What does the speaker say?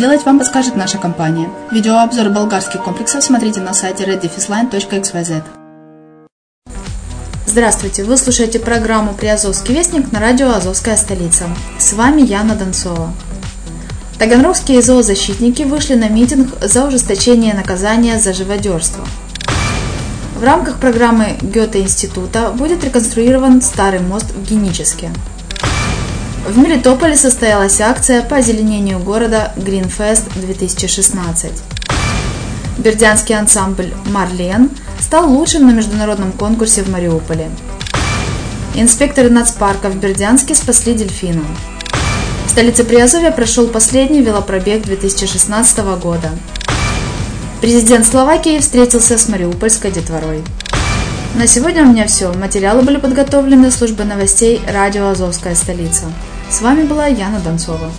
сделать, вам подскажет наша компания. Видеообзор болгарских комплексов смотрите на сайте reddefisline.xyz. Здравствуйте! Вы слушаете программу «Приазовский вестник» на радио «Азовская столица». С вами Яна Донцова. Таганрогские зоозащитники вышли на митинг за ужесточение наказания за живодерство. В рамках программы Гёте-института будет реконструирован старый мост в Геническе. В Мелитополе состоялась акция по озеленению города Greenfest 2016. Бердянский ансамбль «Марлен» стал лучшим на международном конкурсе в Мариуполе. Инспекторы нацпарка в Бердянске спасли дельфину. В столице Приазовья прошел последний велопробег 2016 года. Президент Словакии встретился с мариупольской детворой. На сегодня у меня все. Материалы были подготовлены службой новостей радио «Азовская столица». С вами была Яна Донцова.